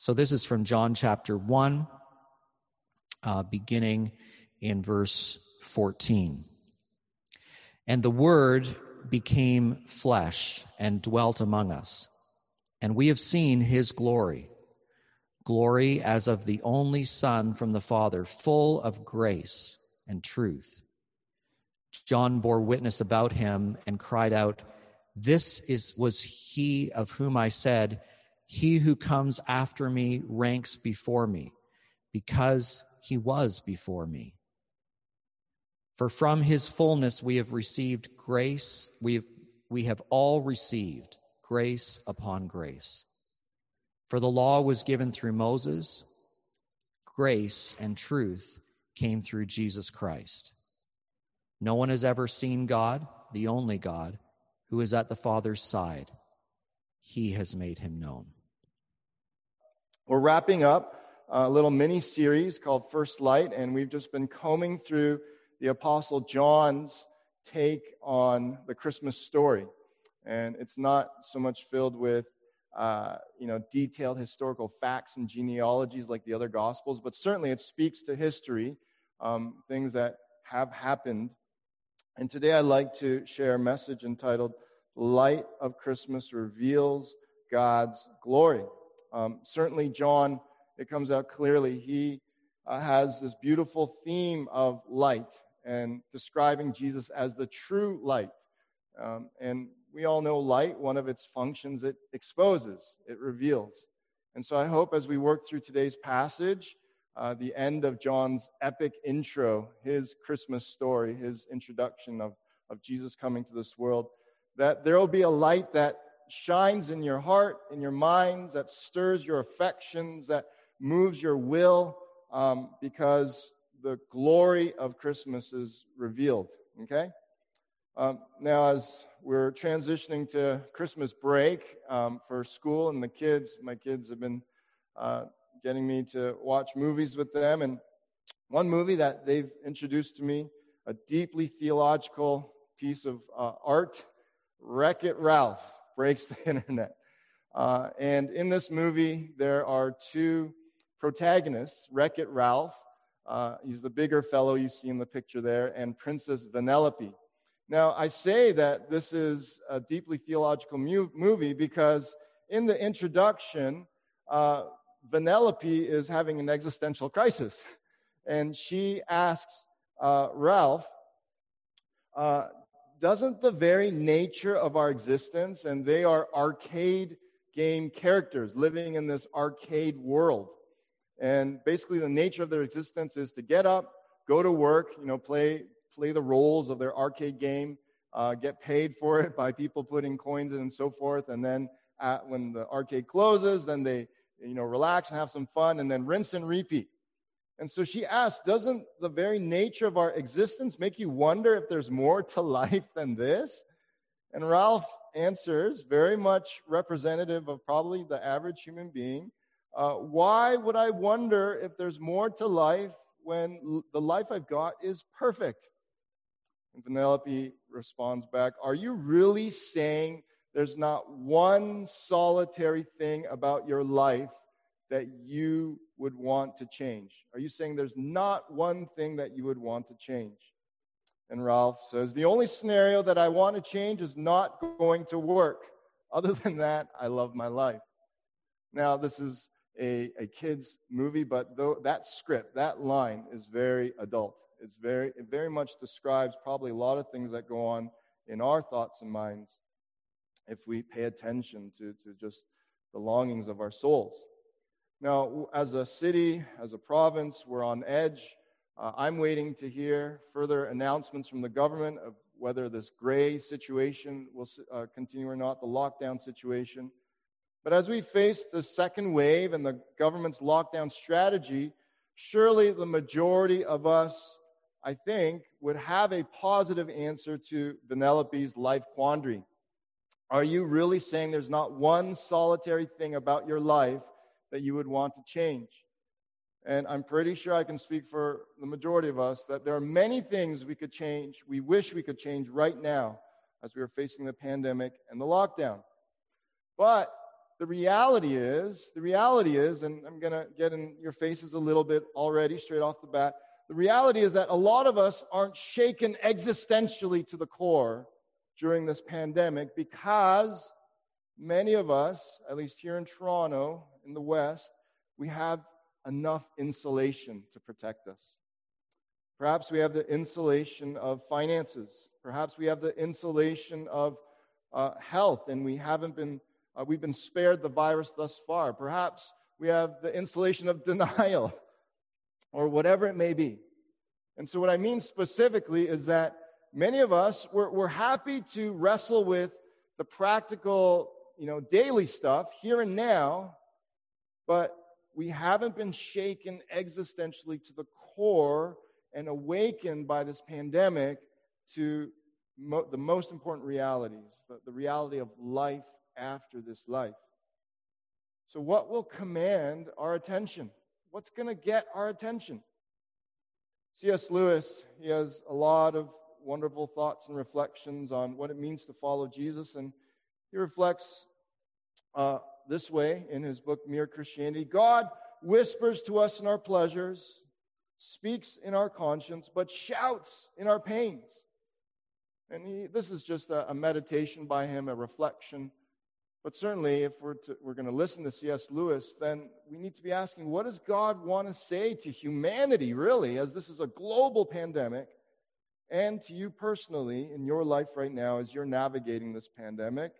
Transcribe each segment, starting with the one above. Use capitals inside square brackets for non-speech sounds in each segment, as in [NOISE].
So this is from John chapter 1, uh, beginning in verse 14. And the Word became flesh and dwelt among us, and we have seen his glory glory as of the only Son from the Father, full of grace and truth. John bore witness about him and cried out, This is, was he of whom I said, He who comes after me ranks before me, because he was before me. For from his fullness we have received grace, we have, we have all received grace upon grace. For the law was given through Moses, grace and truth came through Jesus Christ. No one has ever seen God, the only God, who is at the Father's side. He has made him known. We're wrapping up a little mini series called First Light, and we've just been combing through the Apostle John's take on the Christmas story. And it's not so much filled with uh, you know, detailed historical facts and genealogies like the other Gospels, but certainly it speaks to history, um, things that have happened. And today I'd like to share a message entitled Light of Christmas Reveals God's Glory. Um, certainly, John, it comes out clearly, he uh, has this beautiful theme of light and describing Jesus as the true light. Um, and we all know light, one of its functions, it exposes, it reveals. And so I hope as we work through today's passage, uh, the end of John's epic intro, his Christmas story, his introduction of, of Jesus coming to this world, that there will be a light that shines in your heart, in your minds, that stirs your affections, that moves your will, um, because the glory of Christmas is revealed. Okay? Um, now, as we're transitioning to Christmas break um, for school and the kids. My kids have been uh, getting me to watch movies with them. And one movie that they've introduced to me, a deeply theological piece of uh, art, Wreck It Ralph, breaks [LAUGHS] the internet. Uh, and in this movie, there are two protagonists Wreck It Ralph, uh, he's the bigger fellow you see in the picture there, and Princess Vanellope. Now, I say that this is a deeply theological mu- movie because in the introduction, uh, Vanellope is having an existential crisis. [LAUGHS] And she asks uh, Ralph, uh, doesn't the very nature of our existence, and they are arcade game characters living in this arcade world, and basically the nature of their existence is to get up, go to work, you know, play play the roles of their arcade game, uh, get paid for it by people putting coins in and so forth. And then at, when the arcade closes, then they you know relax and have some fun, and then rinse and repeat. And so she asks, doesn't the very nature of our existence make you wonder if there's more to [LAUGHS] life than this? And Ralph answers, very much representative of probably the average human being. Uh, why would I wonder if there's more to life when l- the life I've got is perfect? And Vanellope responds back, Are you really saying there's not one solitary thing about your life that you would want to change? Are you saying there's not one thing that you would want to change? And Ralph says, The only scenario that I want to change is not going to work. [LAUGHS] Other than that, I love my life. Now, this is a, a kid's movie, but though, that script, that line is very adult. It's very, it very much describes probably a lot of things that go on in our thoughts and minds if we pay attention to, to just the longings of our souls. Now, as a city, as a province, we're on edge. Uh, I'm waiting to hear further announcements from the government of whether this gray situation will uh, continue or not, the lockdown situation. But as we face the second wave and the government's lockdown strategy, surely the majority of us I think, would have a positive answer to Vanellope's life quandary. Are you really saying there's not one solitary thing about your life that you would want to change? And I'm pretty sure I can speak for the majority of us that there are many things we could change, we wish we could change right now as we are facing the pandemic and the lockdown. But the reality is, the reality is, and I'm going to get in your faces a little bit already, straight off the bat. The reality is that a lot of us aren't shaken existentially to the core during this pandemic because many of us, at least here in Toronto, in the West, we have enough insulation to protect us. Perhaps we have the insulation of finances. Perhaps we have the insulation of uh, health, and we haven't been uh, we've been spared the virus thus far. Perhaps we have the insulation of [LAUGHS] denial, or whatever it may be. And so, what I mean specifically is that many of us we're, we're happy to wrestle with the practical, you know, daily stuff here and now, but we haven't been shaken existentially to the core and awakened by this pandemic to mo- the most important realities, the, the reality of life after this life. So, what will command our attention? What's going to get our attention? C.S. Lewis, he has a lot of wonderful thoughts and reflections on what it means to follow Jesus, and he reflects uh, this way in his book, Mere Christianity God whispers to us in our pleasures, speaks in our conscience, but shouts in our pains. And he, this is just a, a meditation by him, a reflection but certainly, if we're, to, we're going to listen to C.S. Lewis, then we need to be asking what does God want to say to humanity, really, as this is a global pandemic, and to you personally in your life right now as you're navigating this pandemic?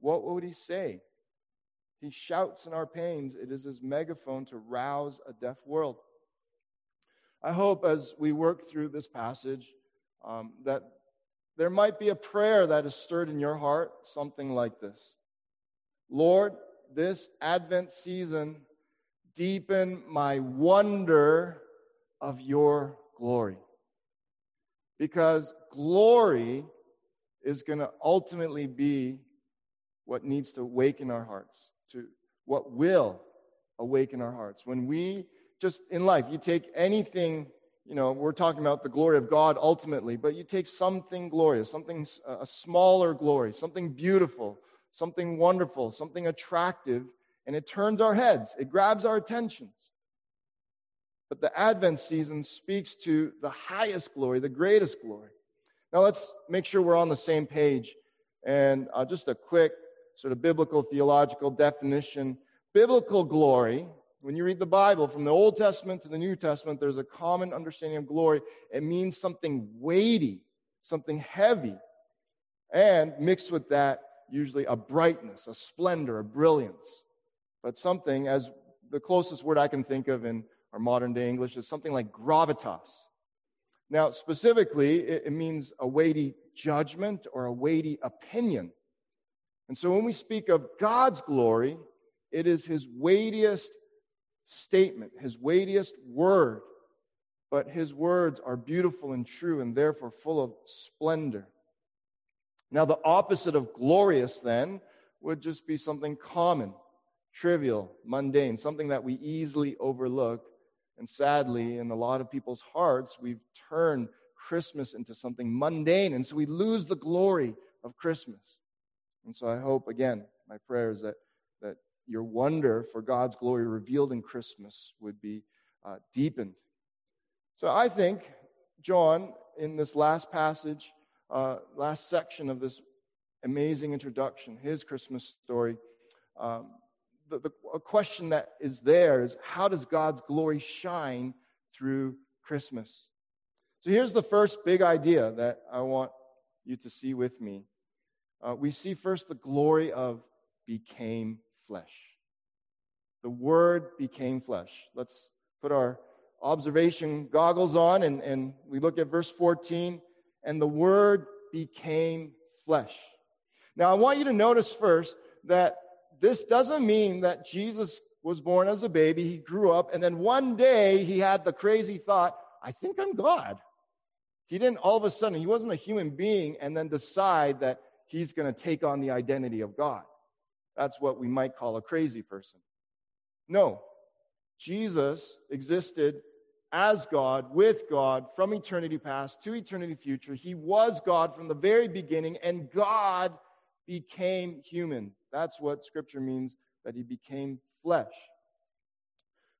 What would he say? He shouts in our pains. It is his megaphone to rouse a deaf world. I hope as we work through this passage um, that there might be a prayer that is stirred in your heart, something like this Lord, this Advent season, deepen my wonder of your glory. Because glory is going to ultimately be what needs to awaken our hearts, to what will awaken our hearts. When we just in life, you take anything, you know, we're talking about the glory of God ultimately, but you take something glorious, something, a smaller glory, something beautiful, something wonderful, something attractive, and it turns our heads, it grabs our attentions. But the Advent season speaks to the highest glory, the greatest glory. Now let's make sure we're on the same page. And uh, just a quick sort of biblical theological definition. Biblical glory, when you read the Bible from the Old Testament to the New Testament, there's a common understanding of glory. It means something weighty, something heavy. And mixed with that usually a brightness, a splendor, a brilliance, but something, as the closest word I can think of in our modern day English, is something like gravitas. Now, specifically, it, means a weighty judgment or a weighty opinion. And so when we speak of God's glory, it is his weightiest statement, his weightiest word. But his words are beautiful and true and therefore full of splendor. Now, the opposite of glorious then would just be something common, trivial, mundane, something that we easily overlook. And sadly, in a lot of people's hearts, we've turned Christmas into something mundane. And so we lose the glory of Christmas. And so I hope, again, my prayer is that, that your wonder for God's glory revealed in Christmas would be uh, deepened. So I think John, in this last passage, uh, last section of this amazing introduction, his Christmas story, um, the, the a question that is there is how does God's glory shine through Christmas? So here's the first big idea that I want you to see with me. Uh, we see first the glory of became flesh. The Word became flesh. Let's put our observation goggles on and, and we look at verse 14 and the Word became flesh. Now, I want you to notice first that this doesn't mean that Jesus was born as a baby, he grew up, and then one day he had the crazy thought, I think I'm God. He didn't all of a sudden, he wasn't a human being and then decide that he's going to take on the identity of God. That's what we might call a crazy person. No, Jesus existed as God, with God, from eternity past to eternity future. He was God from the very beginning, and God became human. That's what scripture means, that he became flesh.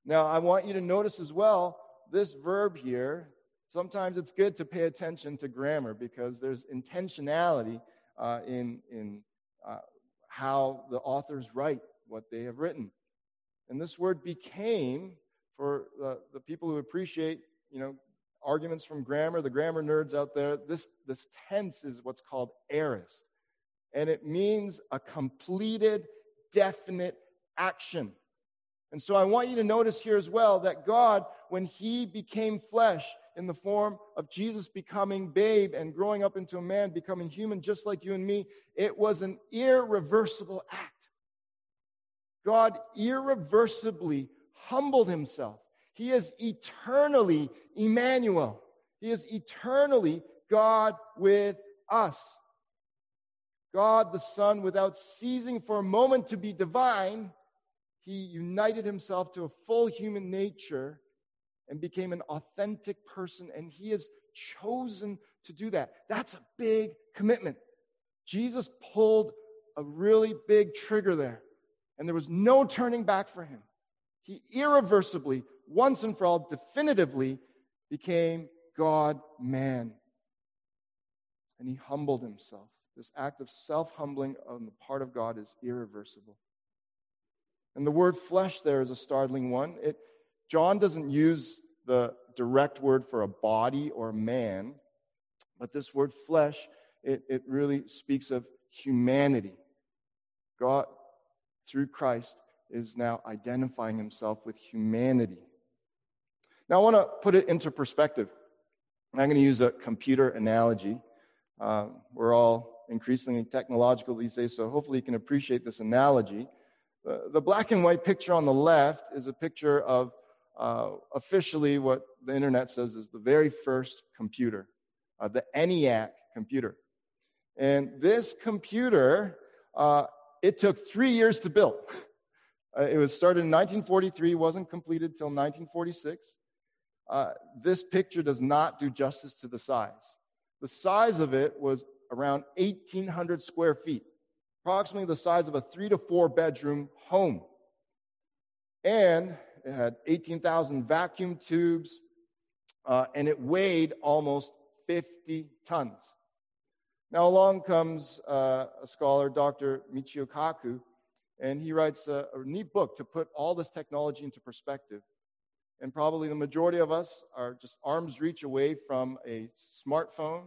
Now, I want you to notice as well this verb here. Sometimes it's good to pay attention to grammar because there's intentionality uh, in, in uh, how the authors write what they have written. And this word became, for the, the people who appreciate, you know, arguments from grammar, the grammar nerds out there, this, this tense is what's called aorist. And it means a completed, definite action. And so I want you to notice here as well that God, when He became flesh in the form of Jesus becoming babe and growing up into a man, becoming human just like you and me, it was an irreversible act. God irreversibly humbled Himself. He is eternally Emmanuel. He is eternally God with us. God the Son, without ceasing for a moment to be divine, he united himself to a full human nature and became an authentic person, and he has chosen to do that. That's a big commitment. Jesus pulled a really big trigger there, and there was no turning back for him. He irreversibly, once and for all, definitively became God man. And he humbled himself. This act of self humbling on the part of God is irreversible. And the word flesh there is a startling one. It, John doesn't use the direct word for a body or man, but this word flesh, it, it really speaks of humanity. God, through Christ, is now identifying himself with humanity. Now, I want to put it into perspective. I'm going to use a computer analogy. Uh, we're all increasingly technological these days, so hopefully you can appreciate this analogy. Uh, the black and white picture on the left is a picture of uh, officially what the internet says is the very first computer, uh, the ENIAC computer. And this computer, uh, it took three years to build. [LAUGHS] Uh, it was started in 1943, wasn't completed until 1946. this picture does not do justice to the size. The size of it was around 1,800 square feet approximately the size of a three to four bedroom home. And it had 18,000 vacuum tubes, uh, and it weighed almost 50 tons. Now, along comes uh, a scholar, Dr. Michio Kaku, and he writes a, a neat book to put all this technology into perspective. And probably the majority of us are just arm's reach away from a smartphone.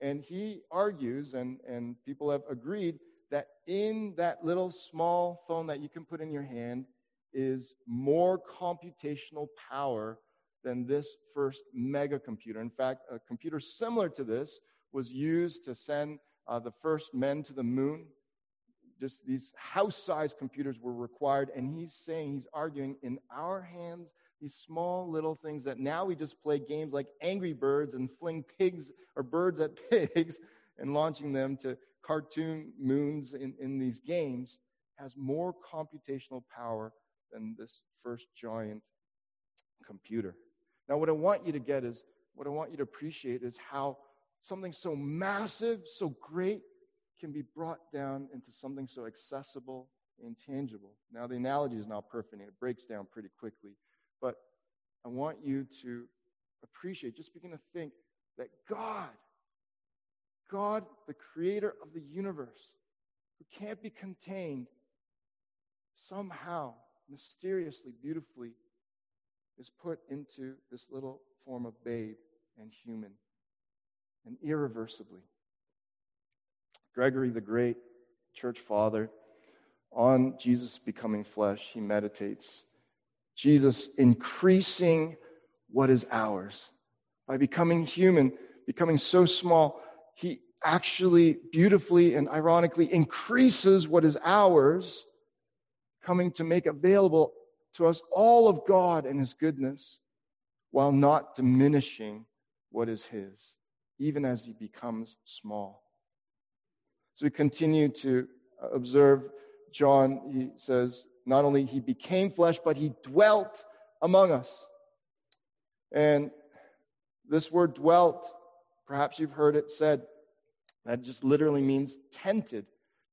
And he argues, and, and people have agreed, that in that little small phone that you can put in your hand is more computational power than this first mega computer. In fact, a computer similar to this was used to send uh, the first men to the moon. Just these house sized computers were required. And he's saying, he's arguing, in our hands, these small little things that now we just play games like Angry Birds and fling pigs or birds at pigs [LAUGHS] and launching them to cartoon moons in, in these games has more computational power than this first giant computer. Now, what I want you to get is, what I want you to appreciate is how something so massive, so great, can be brought down into something so accessible and tangible. Now, the analogy is not perfect and it breaks down pretty quickly, but I want you to appreciate, just begin to think that God God, the creator of the universe, who can't be contained, somehow, mysteriously, beautifully, is put into this little form of babe and human, and irreversibly. Gregory the Great, church father, on Jesus becoming flesh, he meditates. Jesus increasing what is ours. By becoming human, becoming so small, he actually beautifully and ironically increases what is ours, coming to make available to us all of God and His goodness, while not diminishing what is His, even as He becomes small. So we continue to uh, observe John, he says, not only he became flesh, but he dwelt among us. And this word dwelt Perhaps you've heard it said That just literally means tented.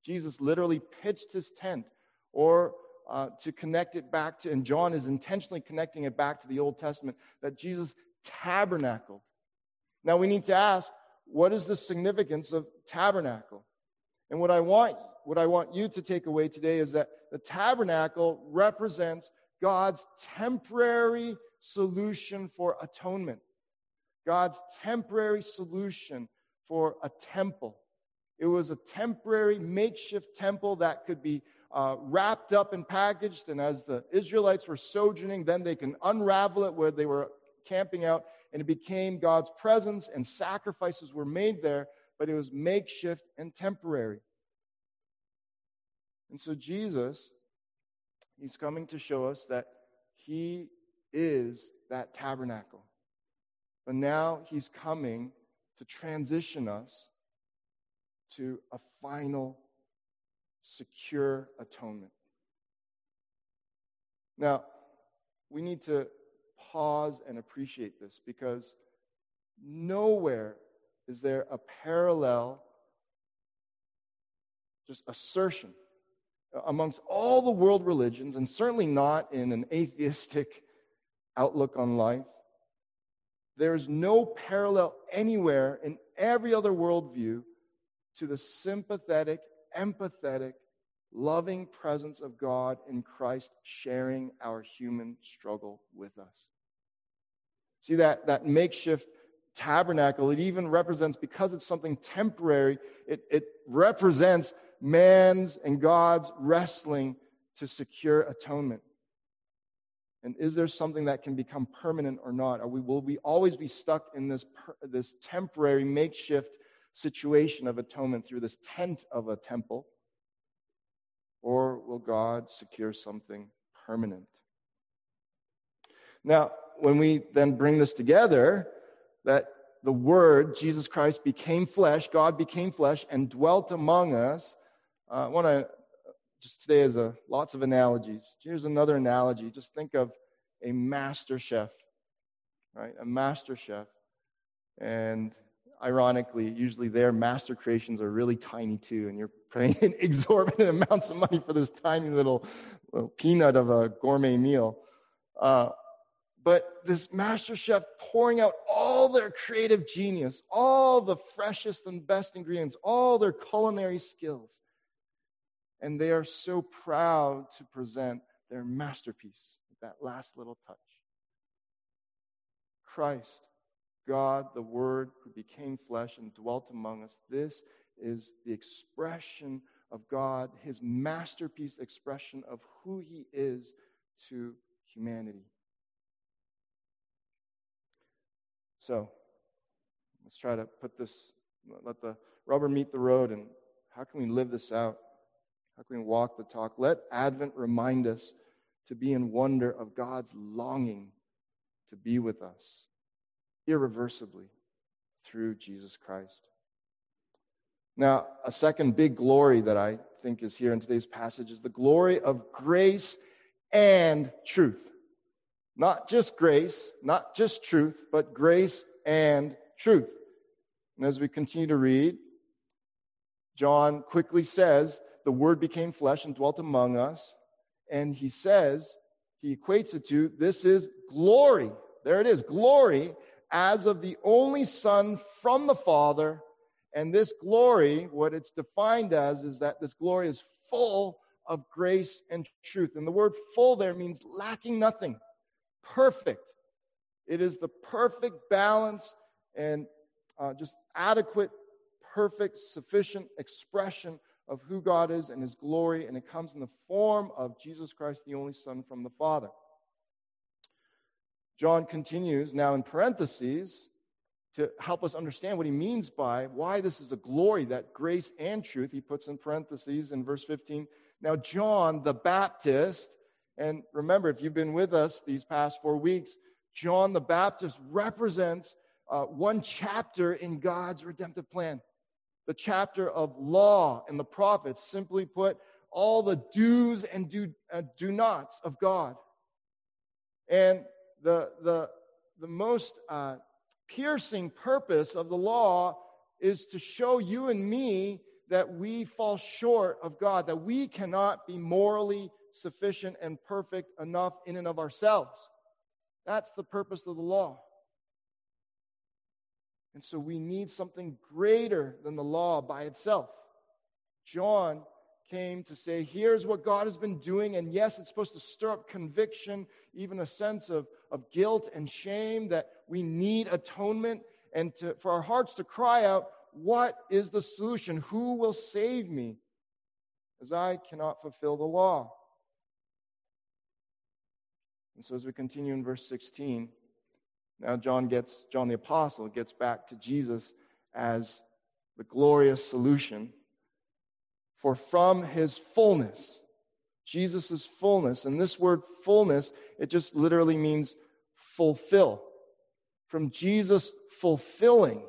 Jesus literally pitched his tent, or uh, to connect it back to, and John is intentionally connecting it back to the Old Testament, that Jesus tabernacled. Now we need to ask, what is the significance of tabernacle? And what I want, what I want you to take away today is that the tabernacle represents God's temporary solution for atonement. God's temporary solution for a temple. It was a temporary makeshift temple that could be uh, wrapped up and packaged. And as the Israelites were sojourning, then they can unravel it where they were camping out. And it became God's presence, and sacrifices were made there, but it was makeshift and temporary. And so Jesus, he's coming to show us that he is that tabernacle. But now he's coming to transition us to a final, secure atonement. Now, we need to pause and appreciate this because nowhere is there a parallel, just assertion amongst all the world religions, and certainly not in an atheistic outlook on life, there is no parallel anywhere in every other worldview to the sympathetic, empathetic, loving presence of God in Christ sharing our human struggle with us. See that, that makeshift tabernacle, it even represents, because it's something temporary, it, it represents man's and God's wrestling to secure atonement. And is there something that can become permanent or not? Or we, will we always be stuck in this, this temporary makeshift situation of atonement through this tent of a temple? Or will God secure something permanent? Now, when we then bring this together, that the Word, Jesus Christ, became flesh, God became flesh, and dwelt among us. Uh, I want to just today as a lots of analogies. Here's another analogy. Just think of a master chef, right? A master chef. And ironically, usually their master creations are really tiny too, and you're paying [LAUGHS] exorbitant amounts of money for this tiny little, little peanut of a gourmet meal. Uh, but this master chef pouring out all their creative genius, all the freshest and best ingredients, all their culinary skills and they are so proud to present their masterpiece, with that last little touch. Christ, God, the Word who became flesh and dwelt among us, this is the expression of God, his masterpiece expression of who he is to humanity. So, let's try to put this, let the rubber meet the road, and how can we live this out? How can we walk the talk? Let Advent remind us to be in wonder of God's longing to be with us irreversibly through Jesus Christ. Now, a second big glory that I think is here in today's passage is the glory of grace and truth. Not just grace, not just truth, but grace and truth. And as we continue to read, John quickly says the Word became flesh and dwelt among us. And he says, he equates it to this is glory. There it is, glory as of the only Son from the Father. And this glory, what it's defined as, is that this glory is full of grace and truth. And the word full there means lacking nothing, perfect. It is the perfect balance and uh, just adequate, perfect, sufficient expression of who God is and his glory, and it comes in the form of Jesus Christ, the only Son from the Father. John continues now in parentheses to help us understand what he means by why this is a glory, that grace and truth. He puts in parentheses in verse 15. Now, John the Baptist, and remember, if you've been with us these past four weeks, John the Baptist represents uh, one chapter in God's redemptive plan the chapter of law and the prophets, simply put, all the do's and do, uh, do nots of God. And the, the, the most uh, piercing purpose of the law is to show you and me that we fall short of God, that we cannot be morally sufficient and perfect enough in and of ourselves. That's the purpose of the law. And so we need something greater than the law by itself. John came to say, here's what God has been doing. And yes, it's supposed to stir up conviction, even a sense of, of guilt and shame that we need atonement, and to, for our hearts to cry out, What is the solution? Who will save me? As I cannot fulfill the law. And so, as we continue in verse 16, now John gets, John the Apostle gets back to Jesus as the glorious solution for from his fullness, Jesus' fullness, and this word fullness, it just literally means fulfill. From Jesus fulfilling,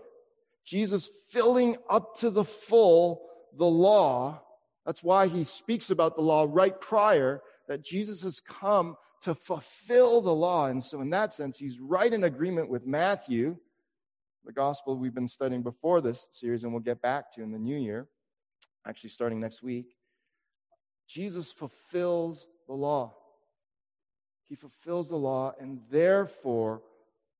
Jesus filling up to the full the law. That's why he speaks about the law right prior, that Jesus has come to fulfill the law. And so, in that sense, he's right in agreement with Matthew, the gospel we've been studying before this series, and we'll get back to in the new year actually starting next week, Jesus fulfills the law. He fulfills the law, and therefore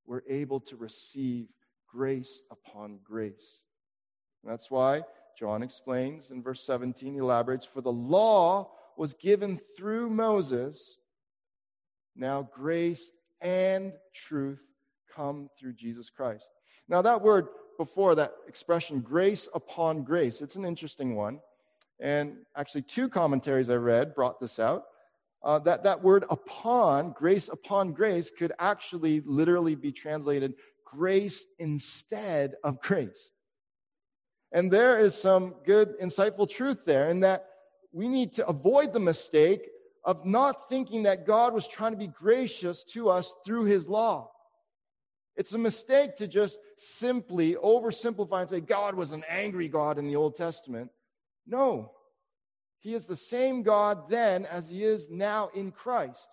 we're able to receive grace upon grace. And that's why John explains in verse 17, he elaborates, For the law was given through Moses. Now grace and truth come through Jesus Christ. Now, that word before, that expression, grace upon grace. It's an interesting one. And actually, two commentaries I read brought this out. Uh, that, that word upon, grace upon grace, could actually literally be translated grace instead of grace. And there is some good, insightful truth there in that we need to avoid the mistake of not thinking that God was trying to be gracious to us through his law. It's a mistake to just simply oversimplify and say God was an angry God in the Old Testament. No. He is the same God then as he is now in Christ.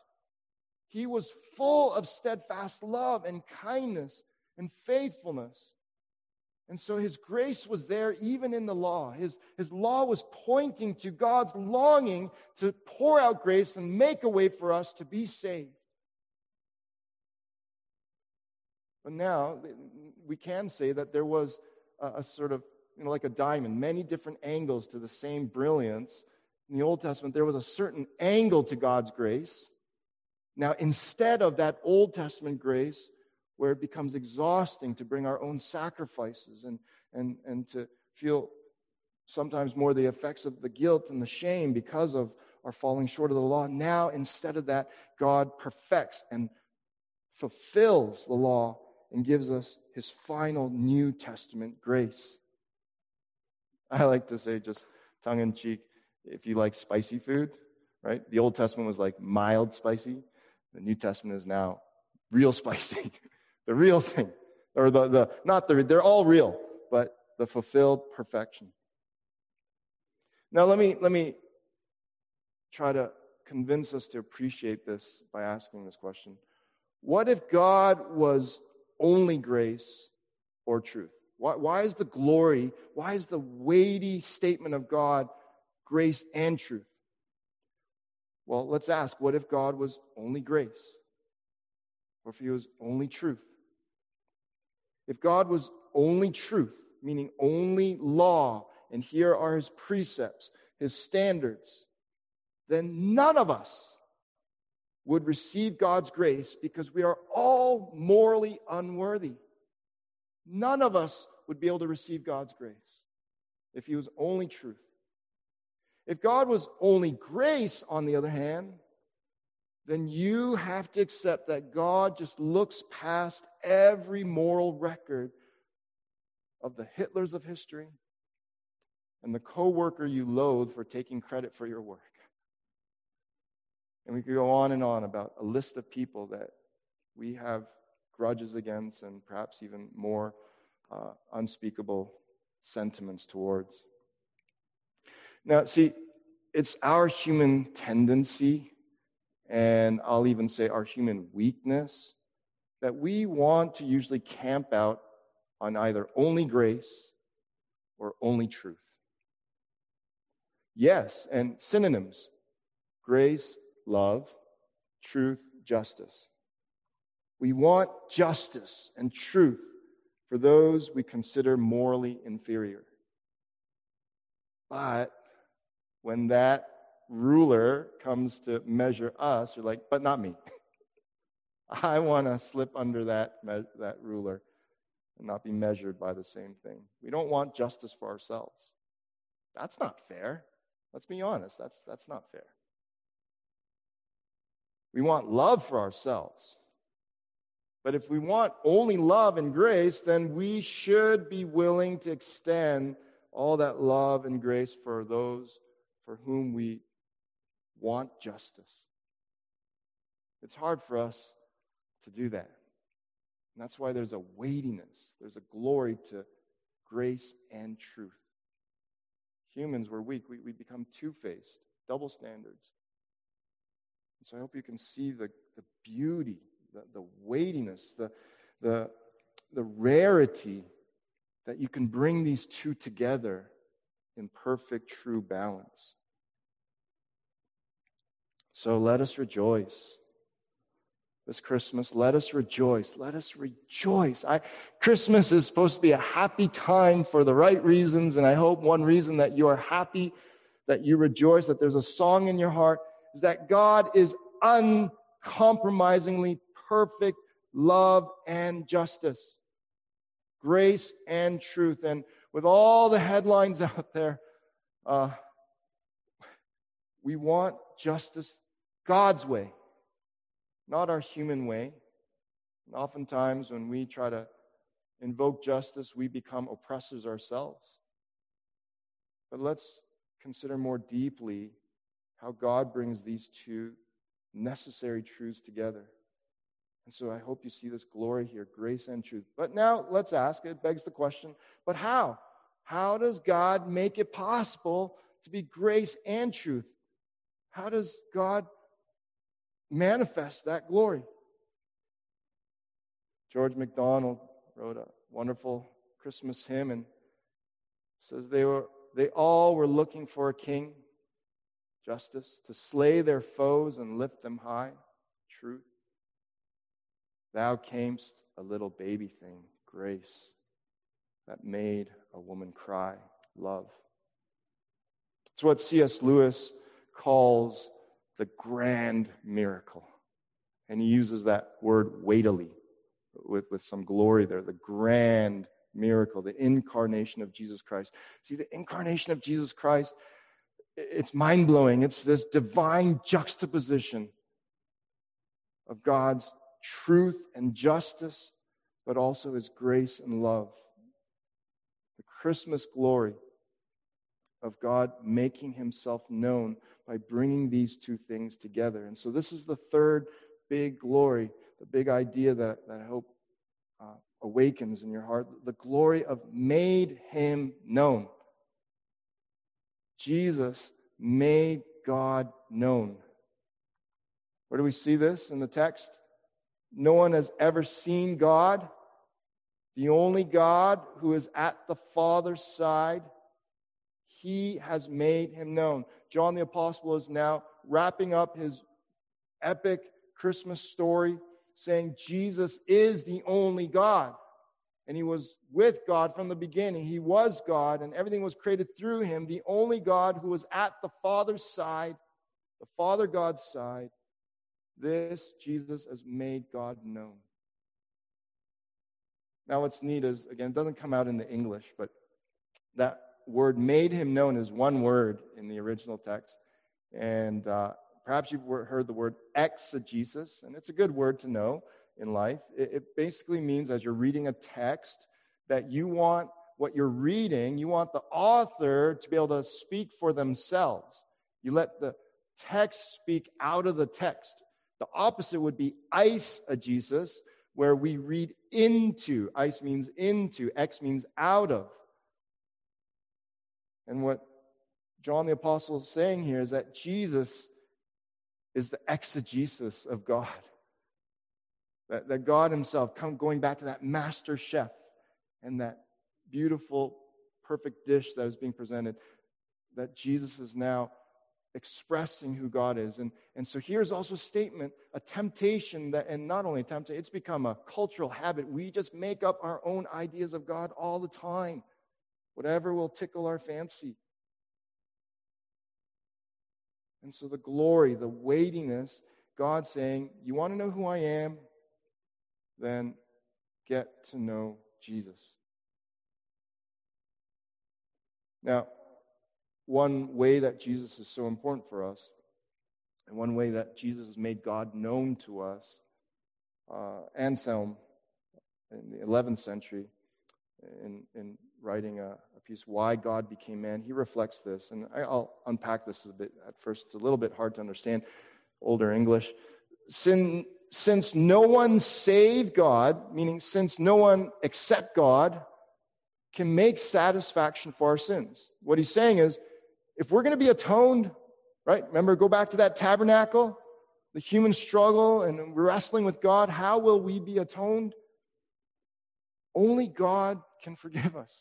He was full of steadfast love and kindness and faithfulness. And so his grace was there even in the law. His, his law was pointing to God's longing to pour out grace and make a way for us to be saved. But now we can say that there was a, a sort of, you know, like a diamond, many different angles to the same brilliance. In the Old Testament, there was a certain angle to God's grace. Now, instead of that Old Testament grace, where it becomes exhausting to bring our own sacrifices and, and, and to feel sometimes more the effects of the guilt and the shame because of our falling short of the law. Now, instead of that, God perfects and fulfills the law and gives us his final New Testament grace. I like to say, just tongue in cheek, if you like spicy food, right? The Old Testament was like mild spicy. The New Testament is now real [LAUGHS] spicy, the real thing. Or the, the not the, they're all real, but the fulfilled perfection. Now, let me, let me try to convince us to appreciate this by asking this question. What if God was only grace or truth? Why, why is the glory, why is the weighty statement of God grace and truth? Well, let's ask what if God was only grace? Or if he was only truth? If God was only truth, meaning only law, and here are his precepts, his standards, then none of us would receive God's grace because we are all morally unworthy. None of us would be able to receive God's grace if He was only truth. If God was only grace, on the other hand, then you have to accept that God just looks past every moral record of the Hitlers of history and the coworker you loathe for taking credit for your work. And we could go on and on about a list of people that we have grudges against and perhaps even more uh, unspeakable sentiments towards. Now, see, it's our human tendency, and I'll even say our human weakness, that we want to usually camp out on either only grace or only truth? Yes, and synonyms grace, love, truth, justice. We want justice and truth for those we consider morally inferior. But when that ruler comes to measure us, you're like, but not me. [LAUGHS] I want to slip under that, that ruler and not be measured by the same thing. We don't want justice for ourselves. That's not fair. Let's be honest. That's, that's not fair. We want love for ourselves. But if we want only love and grace, then we should be willing to extend all that love and grace for those for whom we want justice. It's hard for us to do that. And that's why there's a weightiness, there's a glory to grace and truth. Humans, we're weak. We, we become two faced, double standards. So I hope you can see the, the beauty, the, the weightiness, the, the, the rarity that you can bring these two together in perfect, true balance. So let us rejoice. This Christmas, let us rejoice. Let us rejoice. I, Christmas is supposed to be a happy time for the right reasons, and I hope one reason that you are happy, that you rejoice, that there's a song in your heart, is that God is uncompromisingly perfect love and justice, grace and truth. And with all the headlines [LAUGHS] out there, uh, we want justice God's way, not our human way. And oftentimes, when we try to invoke justice, we become oppressors ourselves. But let's consider more deeply how God brings these two necessary truths together. And so I hope you see this glory here grace and truth. But now let's ask it begs the question but how? How does God make it possible to be grace and truth? How does God manifest that glory. George MacDonald wrote a wonderful Christmas hymn and says they were they all were looking for a king, justice, to slay their foes and lift them high, truth. Thou camest a little baby thing, grace, that made a woman cry, love. It's what C.S. Lewis calls the grand miracle. And he uses that word weightily with, with some glory there. The grand miracle, the incarnation of Jesus Christ. See, the incarnation of Jesus Christ, it's mind blowing. It's this divine juxtaposition of God's truth and justice, but also his grace and love. The Christmas glory of God making himself known by bringing these two things together. And so, this is the third big glory, the big idea that, that I hope uh, awakens in your heart the glory of made him known. Jesus made God known. Where do we see this in the text? No one has ever seen God. The only God who is at the Father's side, he has made him known. John the Apostle is now wrapping up his epic Christmas story, saying Jesus is the only God. And he was with God from the beginning. He was God, and everything was created through him, the only God who was at the Father's side, the Father God's side. This Jesus has made God known. Now, what's neat is, again, it doesn't come out in the English, but that word made him known is one word in the original text. And uh, perhaps you've heard the word exegesis, and it's a good word to know in life. It, it basically means, as you're reading a text, that you want what you're reading, you want the author to be able to speak for themselves. You let the text speak out of the text. The opposite would be eisegesis, where we read into. Ice means into, ex means out of. And what John the Apostle is saying here is that Jesus is the exegesis of God. That, that God Himself, come, going back to that master chef and that beautiful perfect dish that is being presented, that Jesus is now expressing who God is. And, and so here's also a statement, a temptation that, and not only a temptation, it's become a cultural habit. We just make up our own ideas of God all the time, whatever will tickle our fancy. And so the glory, the weightiness, God saying, You want to know who I am? Then get to know Jesus. Now, one way that Jesus is so important for us, and one way that Jesus has made God known to us, uh, Anselm in the 11th century, in, in writing a, a, piece, Why God Became Man, he reflects this. And I'll unpack this a bit. At first, it's a little bit hard to understand, older English. Sin, since no one save God, meaning since no one except God can make satisfaction for our sins. What he's saying is, if we're going to be atoned, right? Remember, go back to that tabernacle, the human struggle and wrestling with God. How will we be atoned? Only God can forgive us.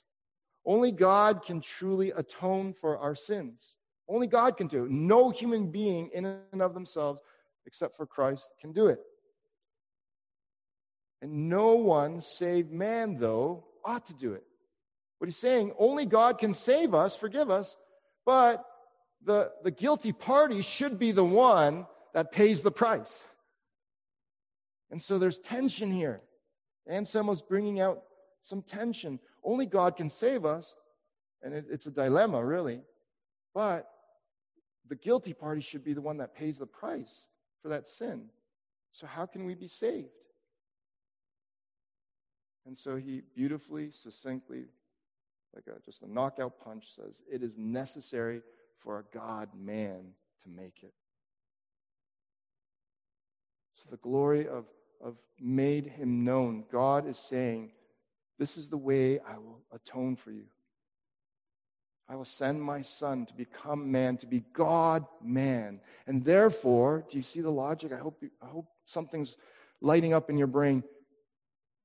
Only God can truly atone for our sins. Only God can do it. No human being in and of themselves, except for Christ, can do it. And no one save man, though, ought to do it. What he's saying, only God can save us, forgive us, but the, the guilty party should be the one that pays the price. And so there's tension here. Anselm's bringing out some tension. Only God can save us, and it, it's a dilemma, really. But the guilty party should be the one that pays the price for that sin. So, how can we be saved? And so he beautifully, succinctly, like a, just a knockout punch, says, It is necessary for a God man to make it. So the glory of, of made him known, God is saying, This is the way I will atone for you. I will send my son to become man, to be God man. And therefore, do you see the logic? I hope, you, I hope something's lighting up in your brain.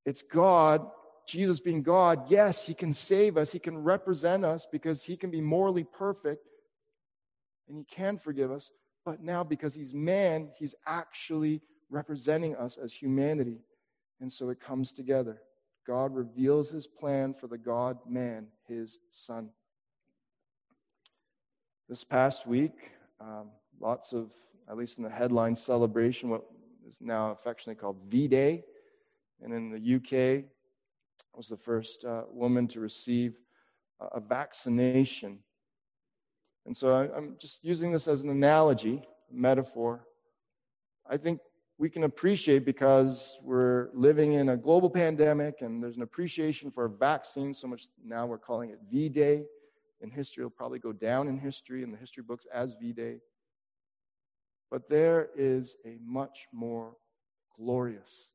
It's God Jesus being God, yes, he can save us, he can represent us because he can be morally perfect and he can forgive us. But now, because he's man, he's actually representing us as humanity. And so it comes together. God reveals his plan for the God man, his son. This past week, um, lots of, at least in the headline celebration, what is now affectionately called V Day. And in the UK, I was the first uh, woman to receive a vaccination. And so I, I'm just using this as an analogy, metaphor. I think we can appreciate because we're living in a global pandemic and there's an appreciation for a vaccine so much now we're calling it V Day. In history, it'll probably go down in history, in the history books, as V Day. But there is a much more glorious,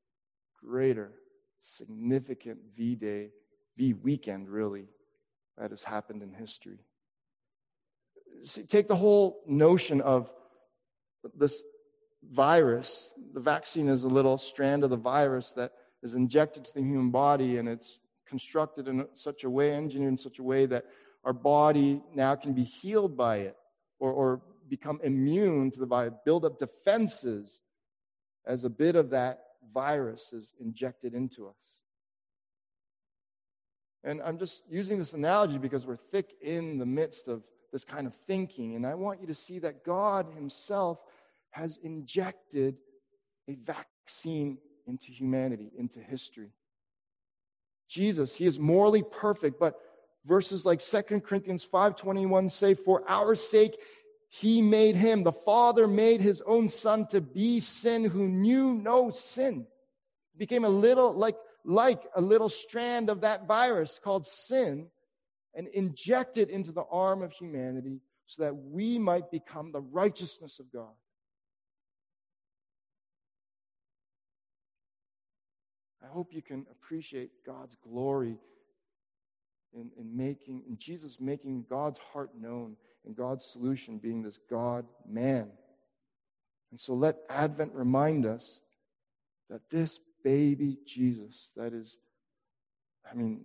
greater, significant V Day, V weekend, really, that has happened in history. See, take the whole notion of this virus. The vaccine is a little strand of the virus that is injected to the human body, and it's constructed in such a way, engineered in such a way that our body now can be healed by it or, or become immune to the virus, build up defenses as a bit of that virus is injected into us. And I'm just using this analogy because we're thick in the midst of this kind of thinking. And I want you to see that God Himself has injected a vaccine into humanity, into history. Jesus, He is morally perfect, but verses like 2 Corinthians 5:21 say, For our sake, He made Him, the Father made His own Son to be sin who knew no sin. Became a little like like a little strand of that virus called sin and inject it into the arm of humanity so that we might become the righteousness of God. I hope you can appreciate God's glory in, in making, in Jesus making God's heart known and God's solution being this God man. And so let Advent remind us that this baby Jesus. That is, I mean,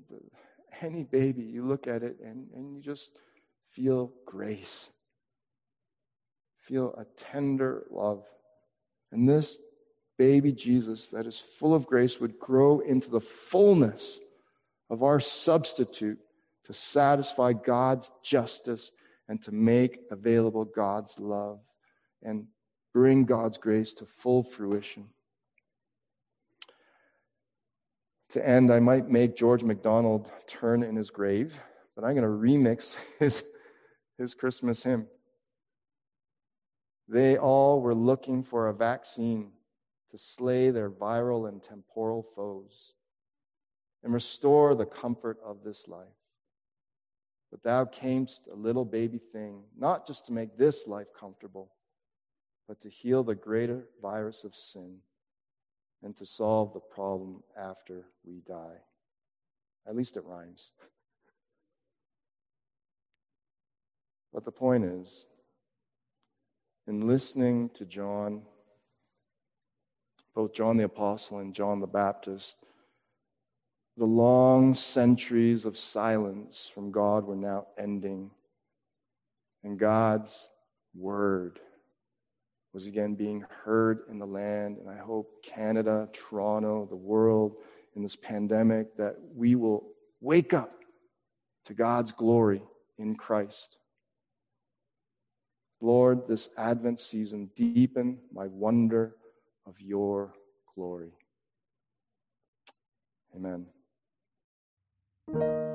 any baby, you look at it and, and you just feel grace, feel a tender love. And this baby Jesus that is full of grace would grow into the fullness of our substitute to satisfy God's justice and to make available God's love and bring God's grace to full fruition. To end, I might make George MacDonald turn in his grave, but I'm going to remix [LAUGHS] his, his Christmas hymn. They all were looking for a vaccine to slay their viral and temporal foes and restore the comfort of this life. But thou camest a little baby thing, not just to make this life comfortable, but to heal the greater virus of sin and to solve the problem after we die. At least it rhymes. [LAUGHS] But the point is, in listening to John, both John the Apostle and John the Baptist, the long centuries of silence from God were now ending, and God's word was again being heard in the land. And I hope Canada, Toronto, the world in this pandemic, that we will wake up to God's glory in Christ. Lord, this Advent season, deepen my wonder of your glory. Amen. Thank you